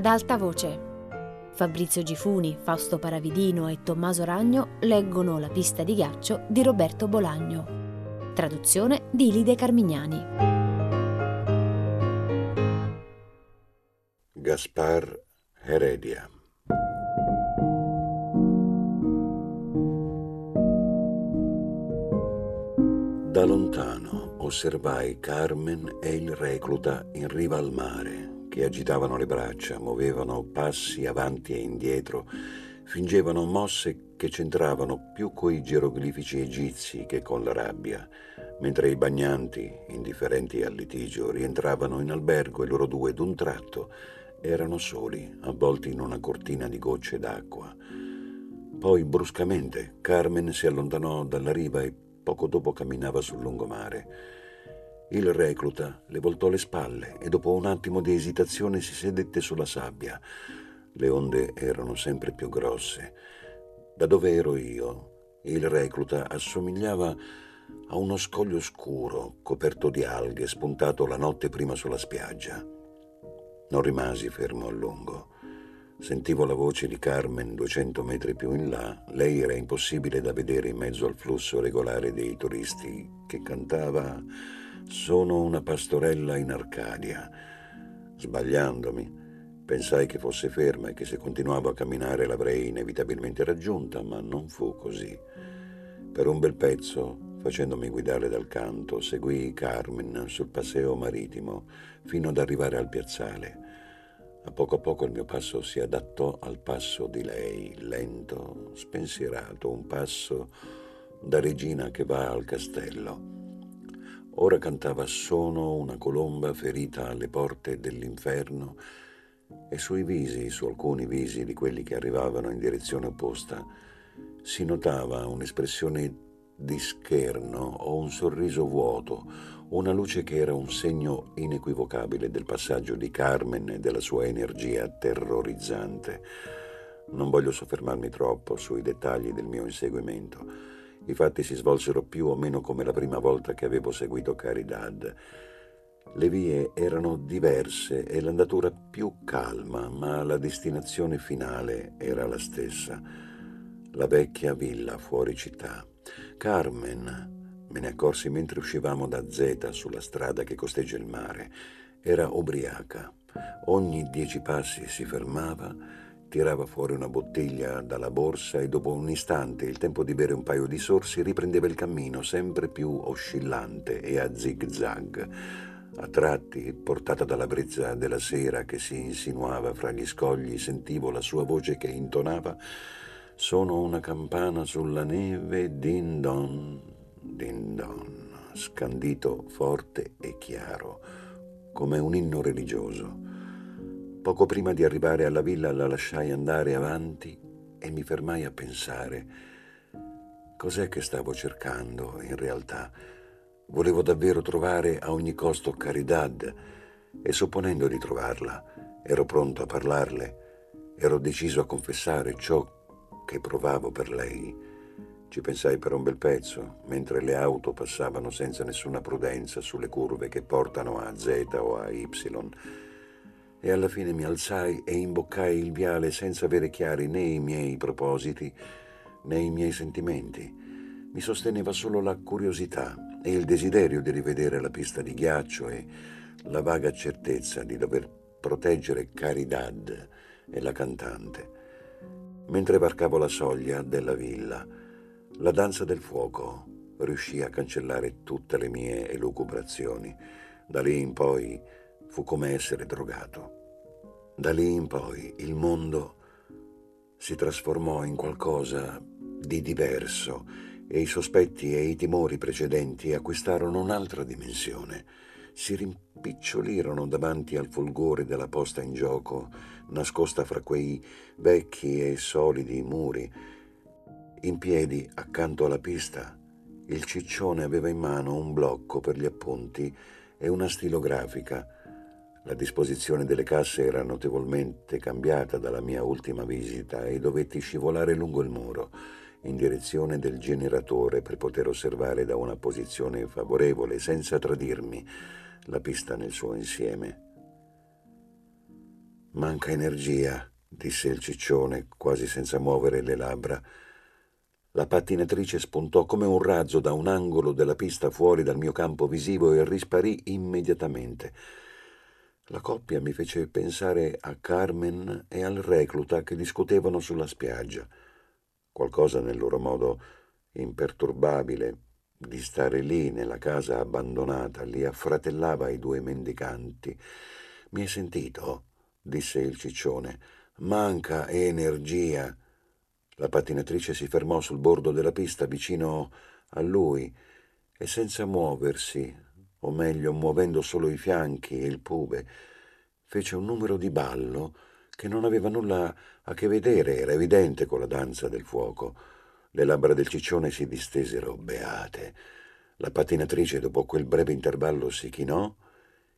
ad alta voce. Fabrizio Gifuni, Fausto Paravidino e Tommaso Ragno leggono La pista di ghiaccio di Roberto Bolagno. Traduzione di Lide Carmignani. Gaspar Heredia Da lontano osservai Carmen e il recluta in riva al mare, che agitavano le braccia, muovevano passi avanti e indietro, fingevano mosse che c'entravano più coi geroglifici egizi che con la rabbia, mentre i bagnanti, indifferenti al litigio, rientravano in albergo e loro due d'un tratto erano soli, avvolti in una cortina di gocce d'acqua. Poi bruscamente Carmen si allontanò dalla riva e Poco dopo camminava sul lungomare. Il recluta le voltò le spalle e dopo un attimo di esitazione si sedette sulla sabbia. Le onde erano sempre più grosse. Da dove ero io, il recluta assomigliava a uno scoglio scuro coperto di alghe spuntato la notte prima sulla spiaggia. Non rimasi fermo a lungo. Sentivo la voce di Carmen 200 metri più in là. Lei era impossibile da vedere in mezzo al flusso regolare dei turisti che cantava Sono una pastorella in Arcadia. Sbagliandomi, pensai che fosse ferma e che se continuavo a camminare l'avrei inevitabilmente raggiunta, ma non fu così. Per un bel pezzo, facendomi guidare dal canto, seguii Carmen sul paseo marittimo fino ad arrivare al piazzale. A poco a poco il mio passo si adattò al passo di lei, lento, spensierato, un passo da regina che va al castello. Ora cantava Sono una colomba ferita alle porte dell'inferno e sui visi, su alcuni visi di quelli che arrivavano in direzione opposta, si notava un'espressione di scherno o un sorriso vuoto, una luce che era un segno inequivocabile del passaggio di Carmen e della sua energia terrorizzante. Non voglio soffermarmi troppo sui dettagli del mio inseguimento. I fatti si svolsero più o meno come la prima volta che avevo seguito Caridad. Le vie erano diverse e l'andatura più calma, ma la destinazione finale era la stessa. La vecchia villa fuori città. Carmen, me ne accorsi mentre uscivamo da Zeta sulla strada che costeggia il mare, era ubriaca. Ogni dieci passi si fermava, tirava fuori una bottiglia dalla borsa e dopo un istante, il tempo di bere un paio di sorsi, riprendeva il cammino sempre più oscillante e a zig-zag. A tratti, portata dalla brezza della sera che si insinuava fra gli scogli, sentivo la sua voce che intonava sono una campana sulla neve, din don, din don, scandito forte e chiaro, come un inno religioso. Poco prima di arrivare alla villa la lasciai andare avanti e mi fermai a pensare cos'è che stavo cercando in realtà. Volevo davvero trovare a ogni costo Caridad e supponendo di trovarla, ero pronto a parlarle, ero deciso a confessare ciò che provavo per lei. Ci pensai per un bel pezzo, mentre le auto passavano senza nessuna prudenza sulle curve che portano a Z o a Y. E alla fine mi alzai e imboccai il viale senza avere chiari né i miei propositi né i miei sentimenti. Mi sosteneva solo la curiosità e il desiderio di rivedere la pista di ghiaccio e la vaga certezza di dover proteggere Caridad e la cantante. Mentre varcavo la soglia della villa, la danza del fuoco riuscì a cancellare tutte le mie elucubrazioni. Da lì in poi fu come essere drogato. Da lì in poi il mondo si trasformò in qualcosa di diverso e i sospetti e i timori precedenti acquistarono un'altra dimensione. Si rimpicciolirono davanti al fulgore della posta in gioco nascosta fra quei vecchi e solidi muri. In piedi, accanto alla pista, il ciccione aveva in mano un blocco per gli appunti e una stilografica. La disposizione delle casse era notevolmente cambiata dalla mia ultima visita e dovetti scivolare lungo il muro in direzione del generatore per poter osservare da una posizione favorevole, senza tradirmi, la pista nel suo insieme. Manca energia, disse il ciccione, quasi senza muovere le labbra. La pattinatrice spuntò come un razzo da un angolo della pista fuori dal mio campo visivo e risparì immediatamente. La coppia mi fece pensare a Carmen e al recluta che discutevano sulla spiaggia. Qualcosa nel loro modo imperturbabile di stare lì nella casa abbandonata li affratellava ai due mendicanti. Mi hai sentito? disse il ciccione. Manca energia. La pattinatrice si fermò sul bordo della pista vicino a lui e senza muoversi, o meglio muovendo solo i fianchi e il pube, fece un numero di ballo che non aveva nulla a che vedere, era evidente con la danza del fuoco. Le labbra del ciccione si distesero beate. La pattinatrice, dopo quel breve intervallo, si chinò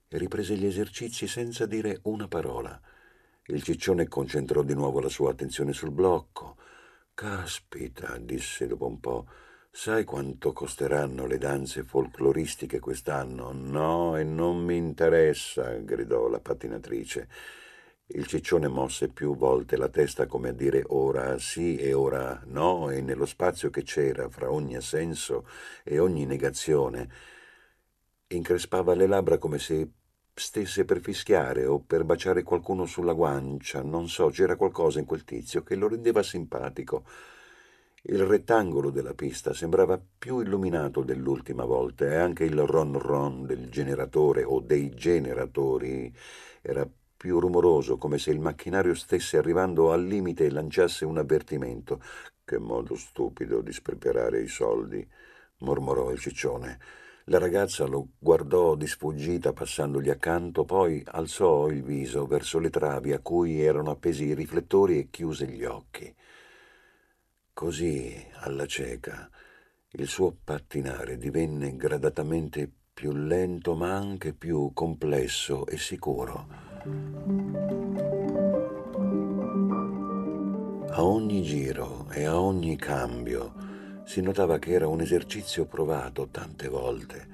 e riprese gli esercizi senza dire una parola. Il ciccione concentrò di nuovo la sua attenzione sul blocco, Caspita, disse dopo un po', sai quanto costeranno le danze folcloristiche quest'anno? No, e non mi interessa, gridò la pattinatrice. Il ciccione mosse più volte la testa come a dire ora sì e ora no, e nello spazio che c'era fra ogni assenso e ogni negazione increspava le labbra come se stesse per fischiare o per baciare qualcuno sulla guancia, non so, c'era qualcosa in quel tizio che lo rendeva simpatico. Il rettangolo della pista sembrava più illuminato dell'ultima volta e anche il ron ron del generatore o dei generatori era più rumoroso, come se il macchinario stesse arrivando al limite e lanciasse un avvertimento. Che modo stupido di spreperare i soldi, mormorò il ciccione. La ragazza lo guardò di sfuggita passandogli accanto, poi alzò il viso verso le travi a cui erano appesi i riflettori e chiuse gli occhi. Così, alla cieca, il suo pattinare divenne gradatamente più lento ma anche più complesso e sicuro. A ogni giro e a ogni cambio si notava che era un esercizio provato tante volte.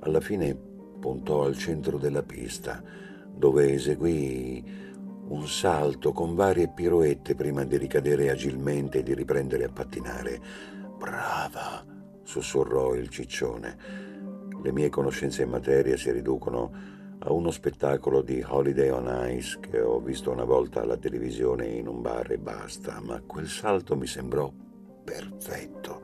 Alla fine puntò al centro della pista, dove eseguì un salto con varie piroette prima di ricadere agilmente e di riprendere a pattinare. Brava! sussurrò il ciccione. Le mie conoscenze in materia si riducono a uno spettacolo di Holiday on Ice che ho visto una volta alla televisione in un bar e basta, ma quel salto mi sembrò perfetto.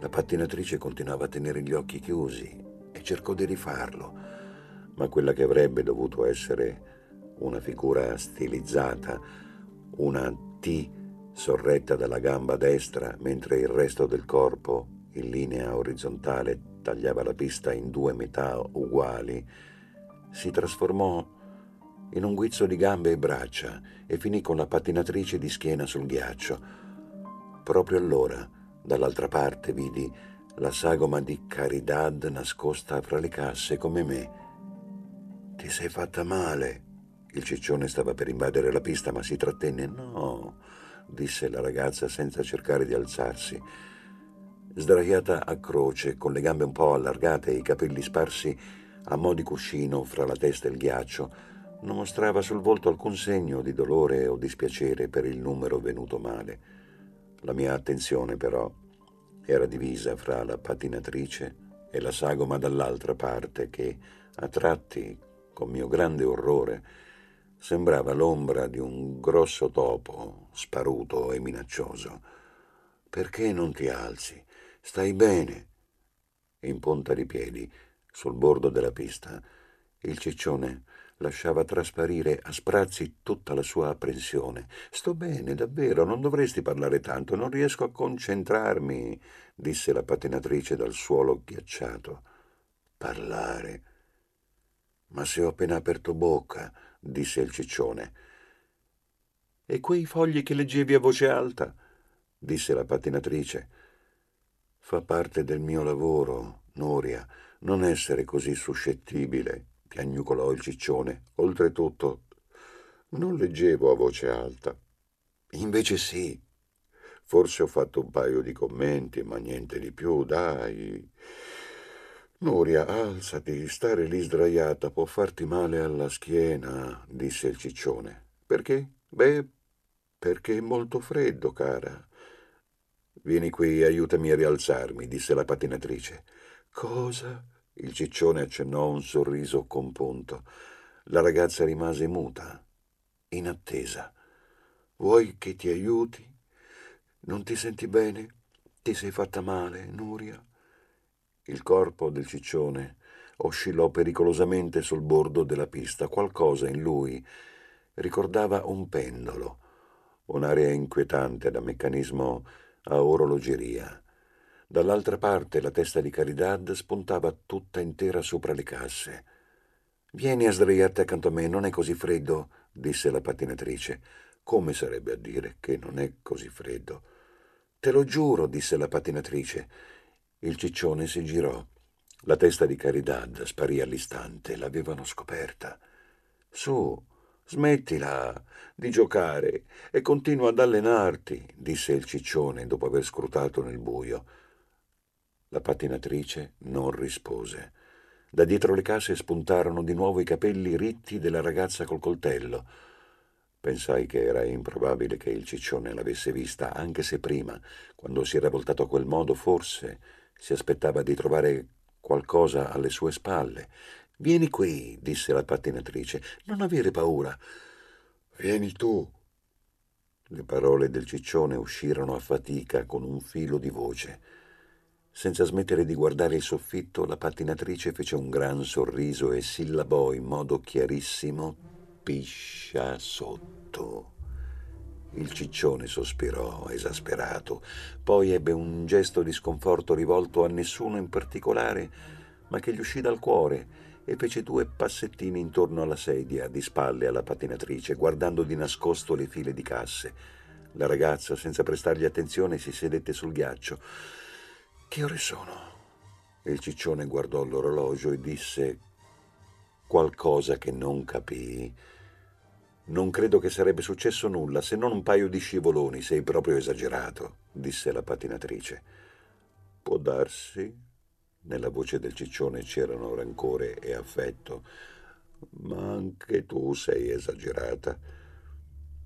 La pattinatrice continuava a tenere gli occhi chiusi e cercò di rifarlo, ma quella che avrebbe dovuto essere una figura stilizzata, una T sorretta dalla gamba destra, mentre il resto del corpo, in linea orizzontale, tagliava la pista in due metà uguali, si trasformò in un guizzo di gambe e braccia e finì con la pattinatrice di schiena sul ghiaccio. Proprio allora, dall'altra parte, vidi la sagoma di Caridad nascosta fra le casse come me. Ti sei fatta male. Il ciccione stava per invadere la pista, ma si trattenne. No, disse la ragazza senza cercare di alzarsi. Sdraiata a croce, con le gambe un po' allargate e i capelli sparsi a mo' di cuscino fra la testa e il ghiaccio, non mostrava sul volto alcun segno di dolore o dispiacere per il numero venuto male. La mia attenzione però era divisa fra la patinatrice e la sagoma dall'altra parte che, a tratti, con mio grande orrore, sembrava l'ombra di un grosso topo, sparuto e minaccioso. Perché non ti alzi? Stai bene? In punta di piedi, sul bordo della pista, il ciccione lasciava trasparire a sprazzi tutta la sua apprensione. Sto bene, davvero, non dovresti parlare tanto, non riesco a concentrarmi, disse la patinatrice dal suolo ghiacciato. Parlare. Ma se ho appena aperto bocca, disse il ciccione. E quei fogli che leggevi a voce alta? disse la patinatrice. Fa parte del mio lavoro, Noria, non essere così suscettibile piagnucolò il ciccione. Oltretutto, non leggevo a voce alta. Invece sì. Forse ho fatto un paio di commenti, ma niente di più, dai. Nuria, alzati, stare lì sdraiata può farti male alla schiena, disse il ciccione. Perché? Beh, perché è molto freddo, cara. Vieni qui, aiutami a rialzarmi, disse la patinatrice. Cosa? Il ciccione accennò un sorriso compunto. La ragazza rimase muta, in attesa. Vuoi che ti aiuti? Non ti senti bene? Ti sei fatta male, Nuria? Il corpo del ciccione oscillò pericolosamente sul bordo della pista. Qualcosa in lui ricordava un pendolo, un'area inquietante da meccanismo a orologeria. Dall'altra parte la testa di Caridad spuntava tutta intera sopra le casse. Vieni a sdraiarti accanto a me, non è così freddo, disse la pattinatrice. Come sarebbe a dire che non è così freddo? Te lo giuro, disse la pattinatrice. Il ciccione si girò. La testa di Caridad sparì all'istante, l'avevano scoperta. Su, smettila di giocare e continua ad allenarti, disse il ciccione dopo aver scrutato nel buio. La pattinatrice non rispose. Da dietro le casse spuntarono di nuovo i capelli ritti della ragazza col coltello. Pensai che era improbabile che il ciccione l'avesse vista, anche se prima, quando si era voltato a quel modo, forse si aspettava di trovare qualcosa alle sue spalle. Vieni qui, disse la pattinatrice, non avere paura. Vieni tu. Le parole del ciccione uscirono a fatica con un filo di voce. Senza smettere di guardare il soffitto, la pattinatrice fece un gran sorriso e sillabò in modo chiarissimo piscia sotto. Il ciccione sospirò, esasperato, poi ebbe un gesto di sconforto rivolto a nessuno in particolare, ma che gli uscì dal cuore e fece due passettini intorno alla sedia, di spalle alla pattinatrice, guardando di nascosto le file di casse. La ragazza, senza prestargli attenzione, si sedette sul ghiaccio. Che ore sono? Il ciccione guardò l'orologio e disse qualcosa che non capii non credo che sarebbe successo nulla, se non un paio di scivoloni, sei proprio esagerato, disse la pattinatrice. Può darsi. Nella voce del ciccione c'erano rancore e affetto. Ma anche tu sei esagerata.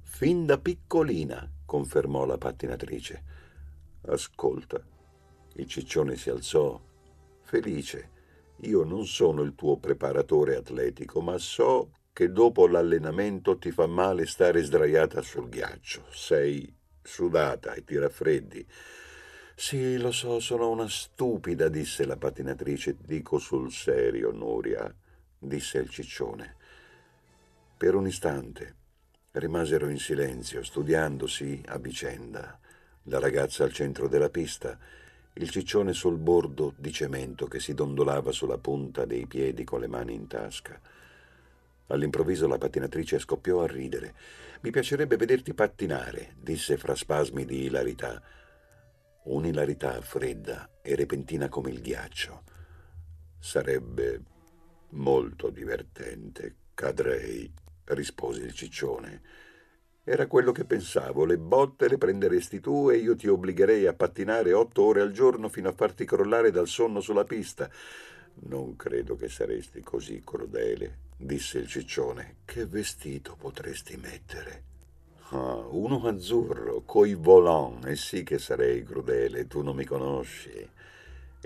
Fin da piccolina, confermò la pattinatrice. Ascolta. Il ciccione si alzò, felice. Io non sono il tuo preparatore atletico, ma so che dopo l'allenamento ti fa male stare sdraiata sul ghiaccio. Sei sudata e ti raffreddi. Sì, lo so, sono una stupida, disse la pattinatrice. Dico sul serio, Nuria, disse il ciccione. Per un istante rimasero in silenzio, studiandosi a vicenda. La ragazza al centro della pista, il ciccione sul bordo di cemento che si dondolava sulla punta dei piedi con le mani in tasca. All'improvviso la pattinatrice scoppiò a ridere. Mi piacerebbe vederti pattinare, disse fra spasmi di ilarità. Un'ilarità fredda e repentina come il ghiaccio. Sarebbe molto divertente. Cadrei, rispose il ciccione. Era quello che pensavo. Le botte le prenderesti tu e io ti obbligherei a pattinare otto ore al giorno fino a farti crollare dal sonno sulla pista. Non credo che saresti così crudele, disse il ciccione. Che vestito potresti mettere? Ah, uno azzurro, coi volant, e sì che sarei crudele, tu non mi conosci.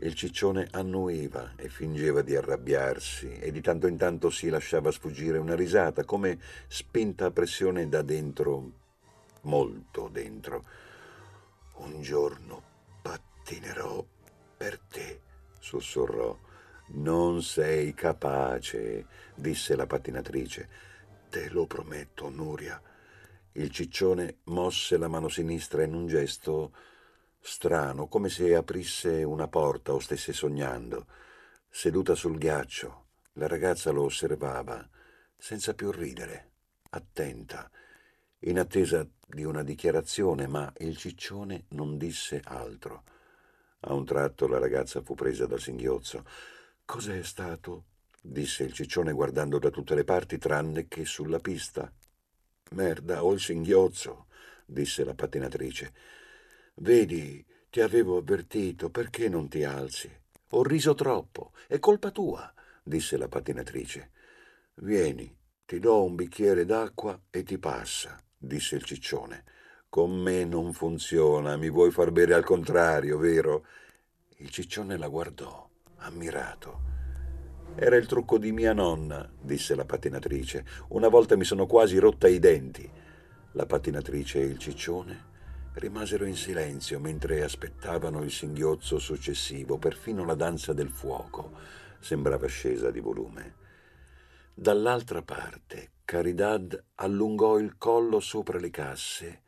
Il ciccione annuiva e fingeva di arrabbiarsi e di tanto in tanto si lasciava sfuggire una risata, come spinta a pressione da dentro, molto dentro. Un giorno pattinerò per te, sussurrò. Non sei capace, disse la pattinatrice. Te lo prometto, Nuria. Il ciccione mosse la mano sinistra in un gesto strano, come se aprisse una porta o stesse sognando. Seduta sul ghiaccio, la ragazza lo osservava, senza più ridere, attenta, in attesa di una dichiarazione, ma il ciccione non disse altro. A un tratto la ragazza fu presa dal singhiozzo. Cos'è stato? disse il ciccione guardando da tutte le parti tranne che sulla pista. Merda, ho il singhiozzo, disse la pattinatrice. Vedi, ti avevo avvertito, perché non ti alzi? Ho riso troppo. È colpa tua, disse la pattinatrice. Vieni, ti do un bicchiere d'acqua e ti passa, disse il ciccione. Con me non funziona, mi vuoi far bere al contrario, vero? Il ciccione la guardò, ammirato. Era il trucco di mia nonna, disse la pattinatrice. Una volta mi sono quasi rotta i denti. La pattinatrice e il ciccione rimasero in silenzio mentre aspettavano il singhiozzo successivo, perfino la danza del fuoco sembrava scesa di volume. Dall'altra parte, Caridad allungò il collo sopra le casse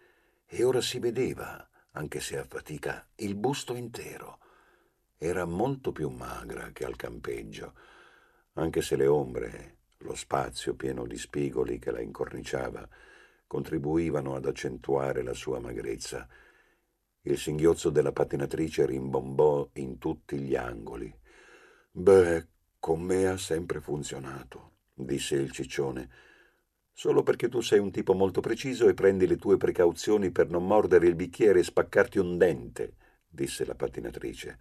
e ora si vedeva, anche se a fatica, il busto intero. Era molto più magra che al campeggio, anche se le ombre, lo spazio pieno di spigoli che la incorniciava, contribuivano ad accentuare la sua magrezza. Il singhiozzo della pattinatrice rimbombò in tutti gli angoli. Beh, con me ha sempre funzionato disse il ciccione, solo perché tu sei un tipo molto preciso e prendi le tue precauzioni per non mordere il bicchiere e spaccarti un dente, disse la pattinatrice.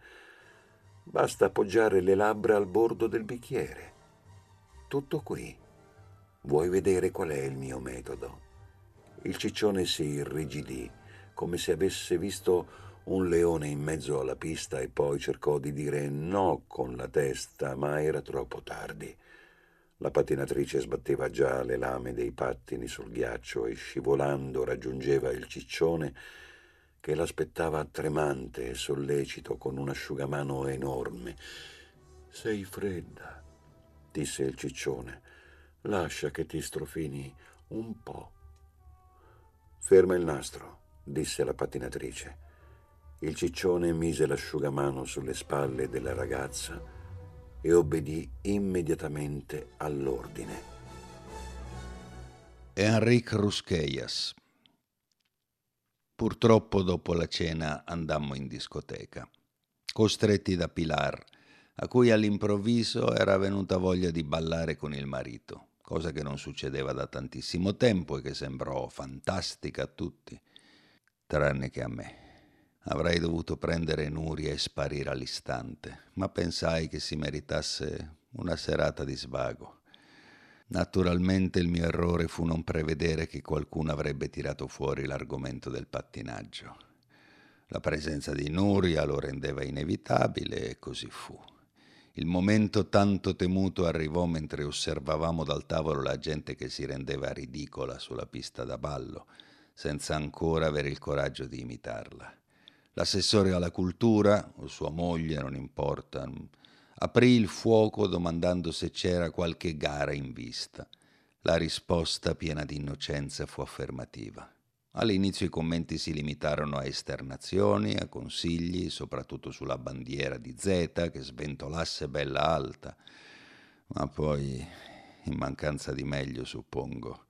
Basta appoggiare le labbra al bordo del bicchiere. Tutto qui. Vuoi vedere qual è il mio metodo? Il ciccione si irrigidì, come se avesse visto un leone in mezzo alla pista e poi cercò di dire no con la testa, ma era troppo tardi. La pattinatrice sbatteva già le lame dei pattini sul ghiaccio e scivolando raggiungeva il ciccione che l'aspettava tremante e sollecito con un asciugamano enorme. Sei fredda, disse il ciccione. Lascia che ti strofini un po'. Ferma il nastro, disse la pattinatrice. Il ciccione mise l'asciugamano sulle spalle della ragazza e obbedì immediatamente all'ordine. Enrique Rusqueias. Purtroppo dopo la cena andammo in discoteca, costretti da Pilar, a cui all'improvviso era venuta voglia di ballare con il marito, cosa che non succedeva da tantissimo tempo e che sembrò fantastica a tutti, tranne che a me. Avrei dovuto prendere Nuria e sparire all'istante, ma pensai che si meritasse una serata di svago. Naturalmente il mio errore fu non prevedere che qualcuno avrebbe tirato fuori l'argomento del pattinaggio. La presenza di Nuria lo rendeva inevitabile e così fu. Il momento tanto temuto arrivò mentre osservavamo dal tavolo la gente che si rendeva ridicola sulla pista da ballo, senza ancora avere il coraggio di imitarla. L'assessore alla cultura, o sua moglie, non importa, aprì il fuoco domandando se c'era qualche gara in vista. La risposta, piena di innocenza, fu affermativa. All'inizio i commenti si limitarono a esternazioni, a consigli, soprattutto sulla bandiera di Z che sventolasse bella alta, ma poi, in mancanza di meglio, suppongo,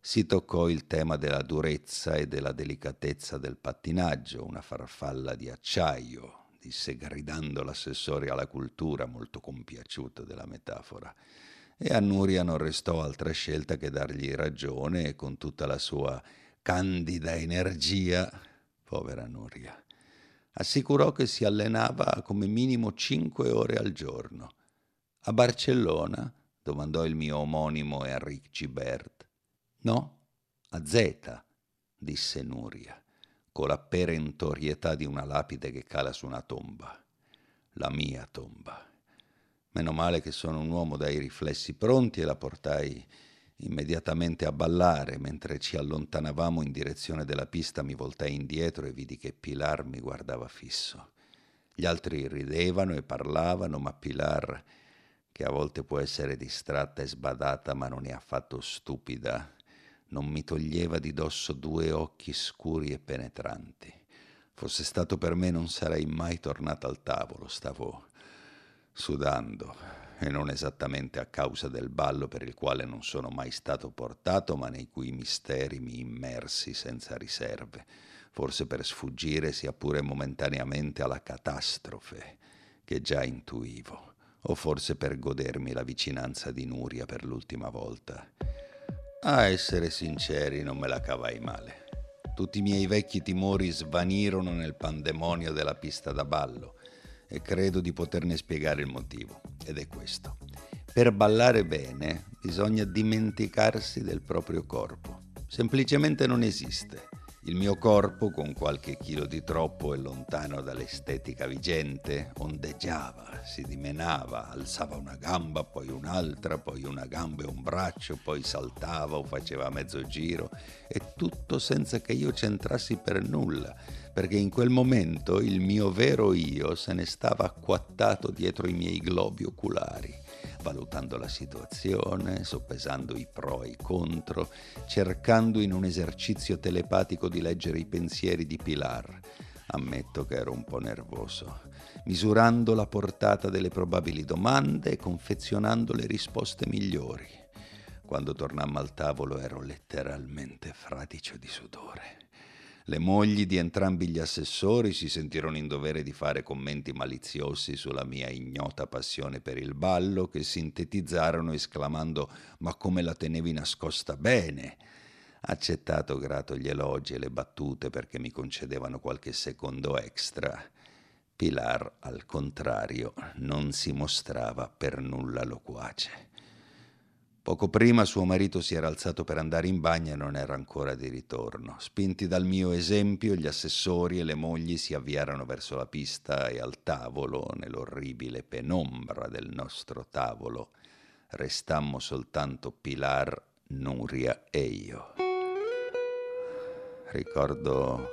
si toccò il tema della durezza e della delicatezza del pattinaggio, una farfalla di acciaio, disse gridando l'assessore alla cultura, molto compiaciuto della metafora. E a Nuria non restò altra scelta che dargli ragione e con tutta la sua candida energia, povera Nuria, assicurò che si allenava come minimo cinque ore al giorno. A Barcellona? domandò il mio omonimo Enric Gibert. No, a Z, disse Nuria, con la perentorietà di una lapide che cala su una tomba. La mia tomba. Meno male che sono un uomo dai riflessi pronti e la portai immediatamente a ballare. Mentre ci allontanavamo in direzione della pista mi voltai indietro e vidi che Pilar mi guardava fisso. Gli altri ridevano e parlavano, ma Pilar, che a volte può essere distratta e sbadata, ma non è affatto stupida, non mi toglieva di dosso due occhi scuri e penetranti. Fosse stato per me non sarei mai tornato al tavolo, stavo sudando, e non esattamente a causa del ballo per il quale non sono mai stato portato, ma nei cui misteri mi immersi senza riserve, forse per sfuggire sia pure momentaneamente alla catastrofe che già intuivo, o forse per godermi la vicinanza di Nuria per l'ultima volta a essere sinceri, non me la cavai male. Tutti i miei vecchi timori svanirono nel pandemonio della pista da ballo e credo di poterne spiegare il motivo, ed è questo. Per ballare bene bisogna dimenticarsi del proprio corpo. Semplicemente non esiste. Il mio corpo, con qualche chilo di troppo e lontano dall'estetica vigente, ondeggiava, si dimenava, alzava una gamba, poi un'altra, poi una gamba e un braccio, poi saltava o faceva mezzo giro, e tutto senza che io c'entrassi per nulla, perché in quel momento il mio vero io se ne stava acquattato dietro i miei globi oculari valutando la situazione, soppesando i pro e i contro, cercando in un esercizio telepatico di leggere i pensieri di Pilar. Ammetto che ero un po' nervoso, misurando la portata delle probabili domande e confezionando le risposte migliori. Quando tornammo al tavolo ero letteralmente fradicio di sudore. Le mogli di entrambi gli assessori si sentirono in dovere di fare commenti maliziosi sulla mia ignota passione per il ballo, che sintetizzarono esclamando Ma come la tenevi nascosta bene! Accettato grato gli elogi e le battute perché mi concedevano qualche secondo extra, Pilar, al contrario, non si mostrava per nulla loquace. Poco prima suo marito si era alzato per andare in bagno e non era ancora di ritorno. Spinti dal mio esempio, gli assessori e le mogli si avviarono verso la pista e al tavolo, nell'orribile penombra del nostro tavolo, restammo soltanto Pilar, Nuria e io. Ricordo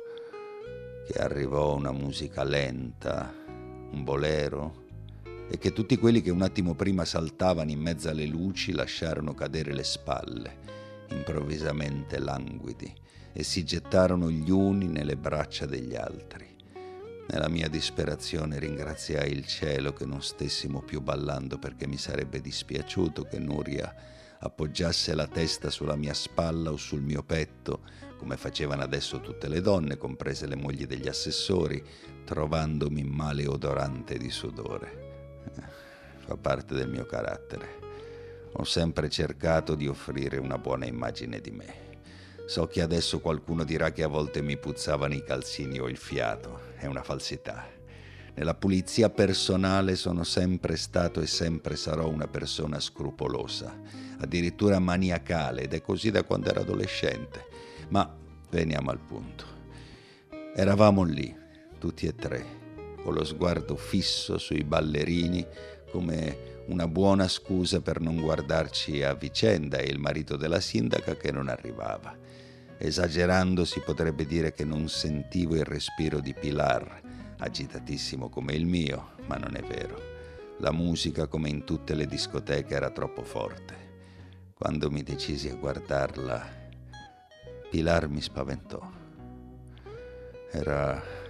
che arrivò una musica lenta, un bolero, e che tutti quelli che un attimo prima saltavano in mezzo alle luci lasciarono cadere le spalle, improvvisamente languidi, e si gettarono gli uni nelle braccia degli altri. Nella mia disperazione ringraziai il cielo che non stessimo più ballando perché mi sarebbe dispiaciuto che Nuria appoggiasse la testa sulla mia spalla o sul mio petto, come facevano adesso tutte le donne, comprese le mogli degli assessori, trovandomi maleodorante di sudore fa parte del mio carattere. Ho sempre cercato di offrire una buona immagine di me. So che adesso qualcuno dirà che a volte mi puzzavano i calzini o il fiato. È una falsità. Nella pulizia personale sono sempre stato e sempre sarò una persona scrupolosa, addirittura maniacale, ed è così da quando ero adolescente. Ma veniamo al punto. Eravamo lì, tutti e tre, con lo sguardo fisso sui ballerini come una buona scusa per non guardarci a vicenda e il marito della sindaca che non arrivava. Esagerando si potrebbe dire che non sentivo il respiro di Pilar, agitatissimo come il mio, ma non è vero. La musica, come in tutte le discoteche, era troppo forte. Quando mi decisi a guardarla, Pilar mi spaventò. Era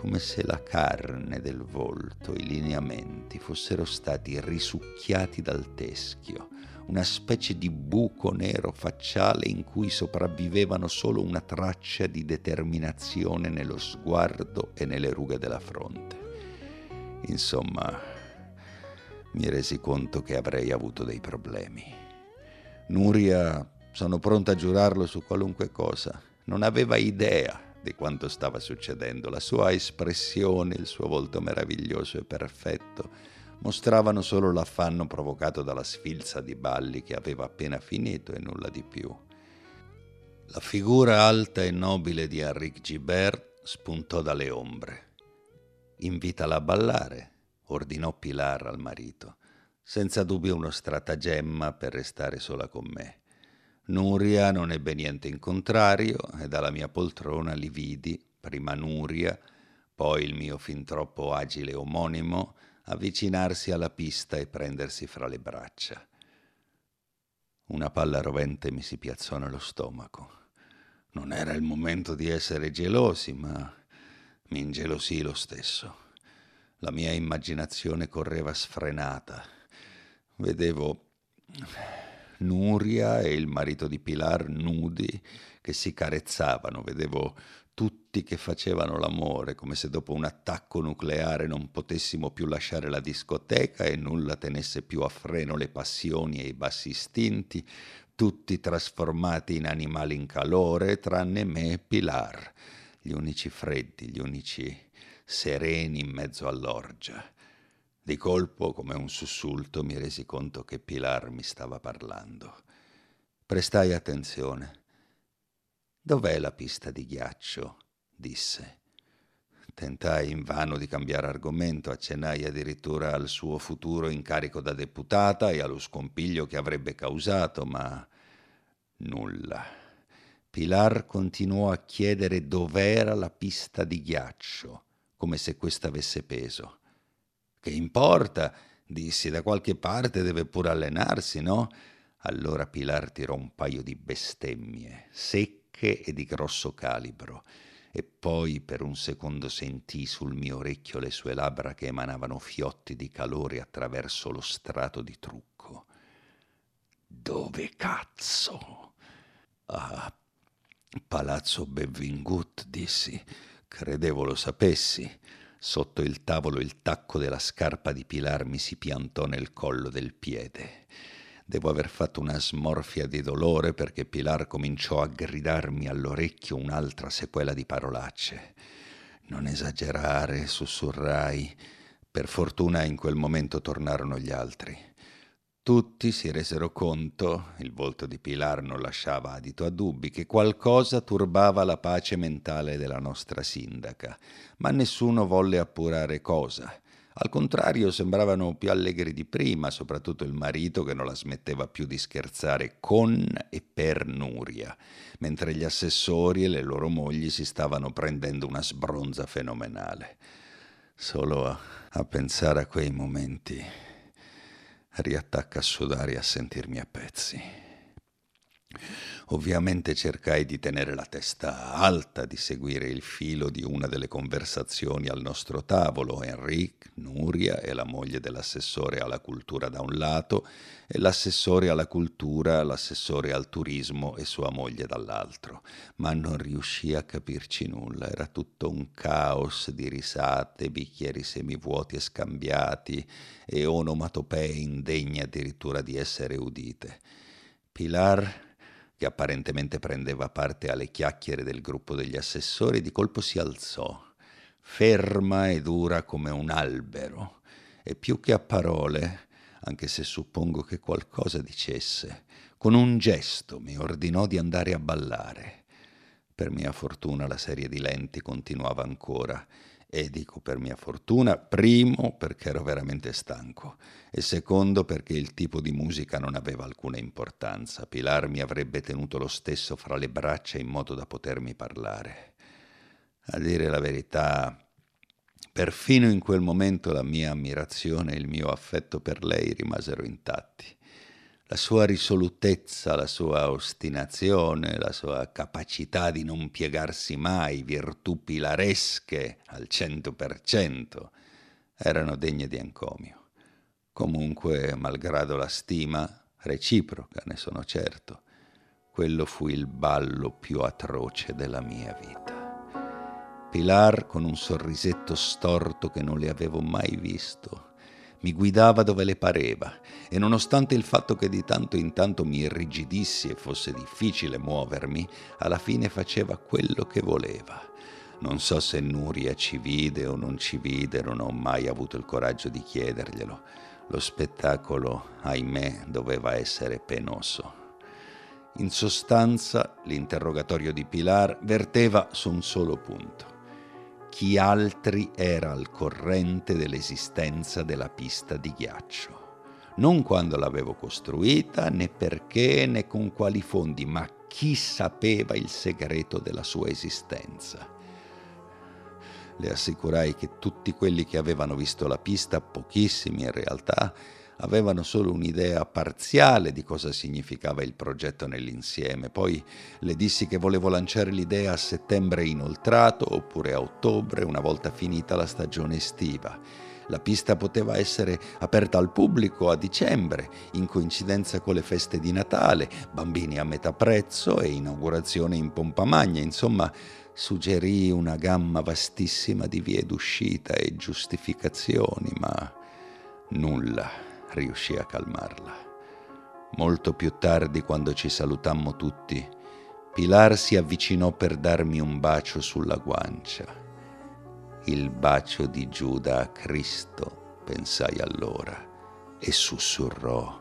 come se la carne del volto, i lineamenti fossero stati risucchiati dal teschio, una specie di buco nero facciale in cui sopravvivevano solo una traccia di determinazione nello sguardo e nelle rughe della fronte. Insomma, mi resi conto che avrei avuto dei problemi. Nuria, sono pronta a giurarlo su qualunque cosa, non aveva idea di quanto stava succedendo. La sua espressione, il suo volto meraviglioso e perfetto mostravano solo l'affanno provocato dalla sfilza di balli che aveva appena finito e nulla di più. La figura alta e nobile di Henrique Gibert spuntò dalle ombre. Invitala a ballare, ordinò Pilar al marito, senza dubbio uno stratagemma per restare sola con me. Nuria non ebbe niente in contrario e dalla mia poltrona li vidi, prima Nuria, poi il mio fin troppo agile omonimo, avvicinarsi alla pista e prendersi fra le braccia. Una palla rovente mi si piazzò nello stomaco. Non era il momento di essere gelosi, ma mi ingelosì lo stesso. La mia immaginazione correva sfrenata. Vedevo Nuria e il marito di Pilar nudi che si carezzavano, vedevo tutti che facevano l'amore, come se dopo un attacco nucleare non potessimo più lasciare la discoteca e nulla tenesse più a freno le passioni e i bassi istinti, tutti trasformati in animali in calore, tranne me e Pilar, gli unici freddi, gli unici sereni in mezzo all'orgia. Di colpo, come un sussulto, mi resi conto che Pilar mi stava parlando. Prestai attenzione. Dov'è la pista di ghiaccio? disse. Tentai invano di cambiare argomento, accennai addirittura al suo futuro incarico da deputata e allo scompiglio che avrebbe causato, ma nulla. Pilar continuò a chiedere dov'era la pista di ghiaccio, come se questa avesse peso. Che importa? dissi, da qualche parte deve pure allenarsi, no? Allora Pilar tirò un paio di bestemmie, secche e di grosso calibro e poi per un secondo sentii sul mio orecchio le sue labbra che emanavano fiotti di calore attraverso lo strato di trucco. Dove cazzo? Ah, Palazzo Benvingut, dissi. Credevo lo sapessi. Sotto il tavolo il tacco della scarpa di Pilar mi si piantò nel collo del piede. Devo aver fatto una smorfia di dolore perché Pilar cominciò a gridarmi all'orecchio un'altra sequela di parolacce. Non esagerare, sussurrai. Per fortuna in quel momento tornarono gli altri. Tutti si resero conto, il volto di Pilar non lasciava adito a dubbi, che qualcosa turbava la pace mentale della nostra sindaca, ma nessuno volle appurare cosa. Al contrario, sembravano più allegri di prima, soprattutto il marito che non la smetteva più di scherzare con e per Nuria, mentre gli assessori e le loro mogli si stavano prendendo una sbronza fenomenale. Solo a, a pensare a quei momenti riattacca a sudare e a sentirmi a pezzi. Ovviamente cercai di tenere la testa alta, di seguire il filo di una delle conversazioni al nostro tavolo, Enrique, Nuria e la moglie dell'assessore alla cultura da un lato e l'assessore alla cultura, l'assessore al turismo e sua moglie dall'altro, ma non riuscì a capirci nulla, era tutto un caos di risate, bicchieri semivuoti e scambiati e onomatopee indegne addirittura di essere udite. Pilar che apparentemente prendeva parte alle chiacchiere del gruppo degli assessori, di colpo si alzò, ferma e dura come un albero, e più che a parole, anche se suppongo che qualcosa dicesse, con un gesto mi ordinò di andare a ballare. Per mia fortuna la serie di lenti continuava ancora e dico per mia fortuna, primo perché ero veramente stanco e secondo perché il tipo di musica non aveva alcuna importanza. Pilar mi avrebbe tenuto lo stesso fra le braccia in modo da potermi parlare. A dire la verità, perfino in quel momento la mia ammirazione e il mio affetto per lei rimasero intatti la sua risolutezza, la sua ostinazione, la sua capacità di non piegarsi mai, virtù pilaresche al cento per cento, erano degne di encomio. Comunque, malgrado la stima, reciproca, ne sono certo, quello fu il ballo più atroce della mia vita. Pilar, con un sorrisetto storto che non le avevo mai visto, mi guidava dove le pareva e nonostante il fatto che di tanto in tanto mi irrigidissi e fosse difficile muovermi, alla fine faceva quello che voleva. Non so se Nuria ci vide o non ci vide, non ho mai avuto il coraggio di chiederglielo. Lo spettacolo, ahimè, doveva essere penoso. In sostanza, l'interrogatorio di Pilar verteva su un solo punto chi altri era al corrente dell'esistenza della pista di ghiaccio. Non quando l'avevo costruita, né perché, né con quali fondi, ma chi sapeva il segreto della sua esistenza. Le assicurai che tutti quelli che avevano visto la pista, pochissimi in realtà, avevano solo un'idea parziale di cosa significava il progetto nell'insieme. Poi le dissi che volevo lanciare l'idea a settembre inoltrato oppure a ottobre, una volta finita la stagione estiva. La pista poteva essere aperta al pubblico a dicembre, in coincidenza con le feste di Natale, bambini a metà prezzo e inaugurazione in pompa magna, insomma suggerì una gamma vastissima di vie d'uscita e giustificazioni, ma nulla riuscì a calmarla. Molto più tardi, quando ci salutammo tutti, Pilar si avvicinò per darmi un bacio sulla guancia. il bacio di Giuda a Cristo, pensai allora, e sussurrò,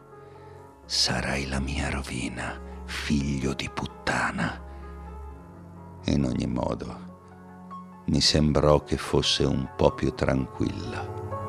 sarai la mia rovina, figlio di puttana. In ogni modo, mi sembrò che fosse un po' più tranquilla.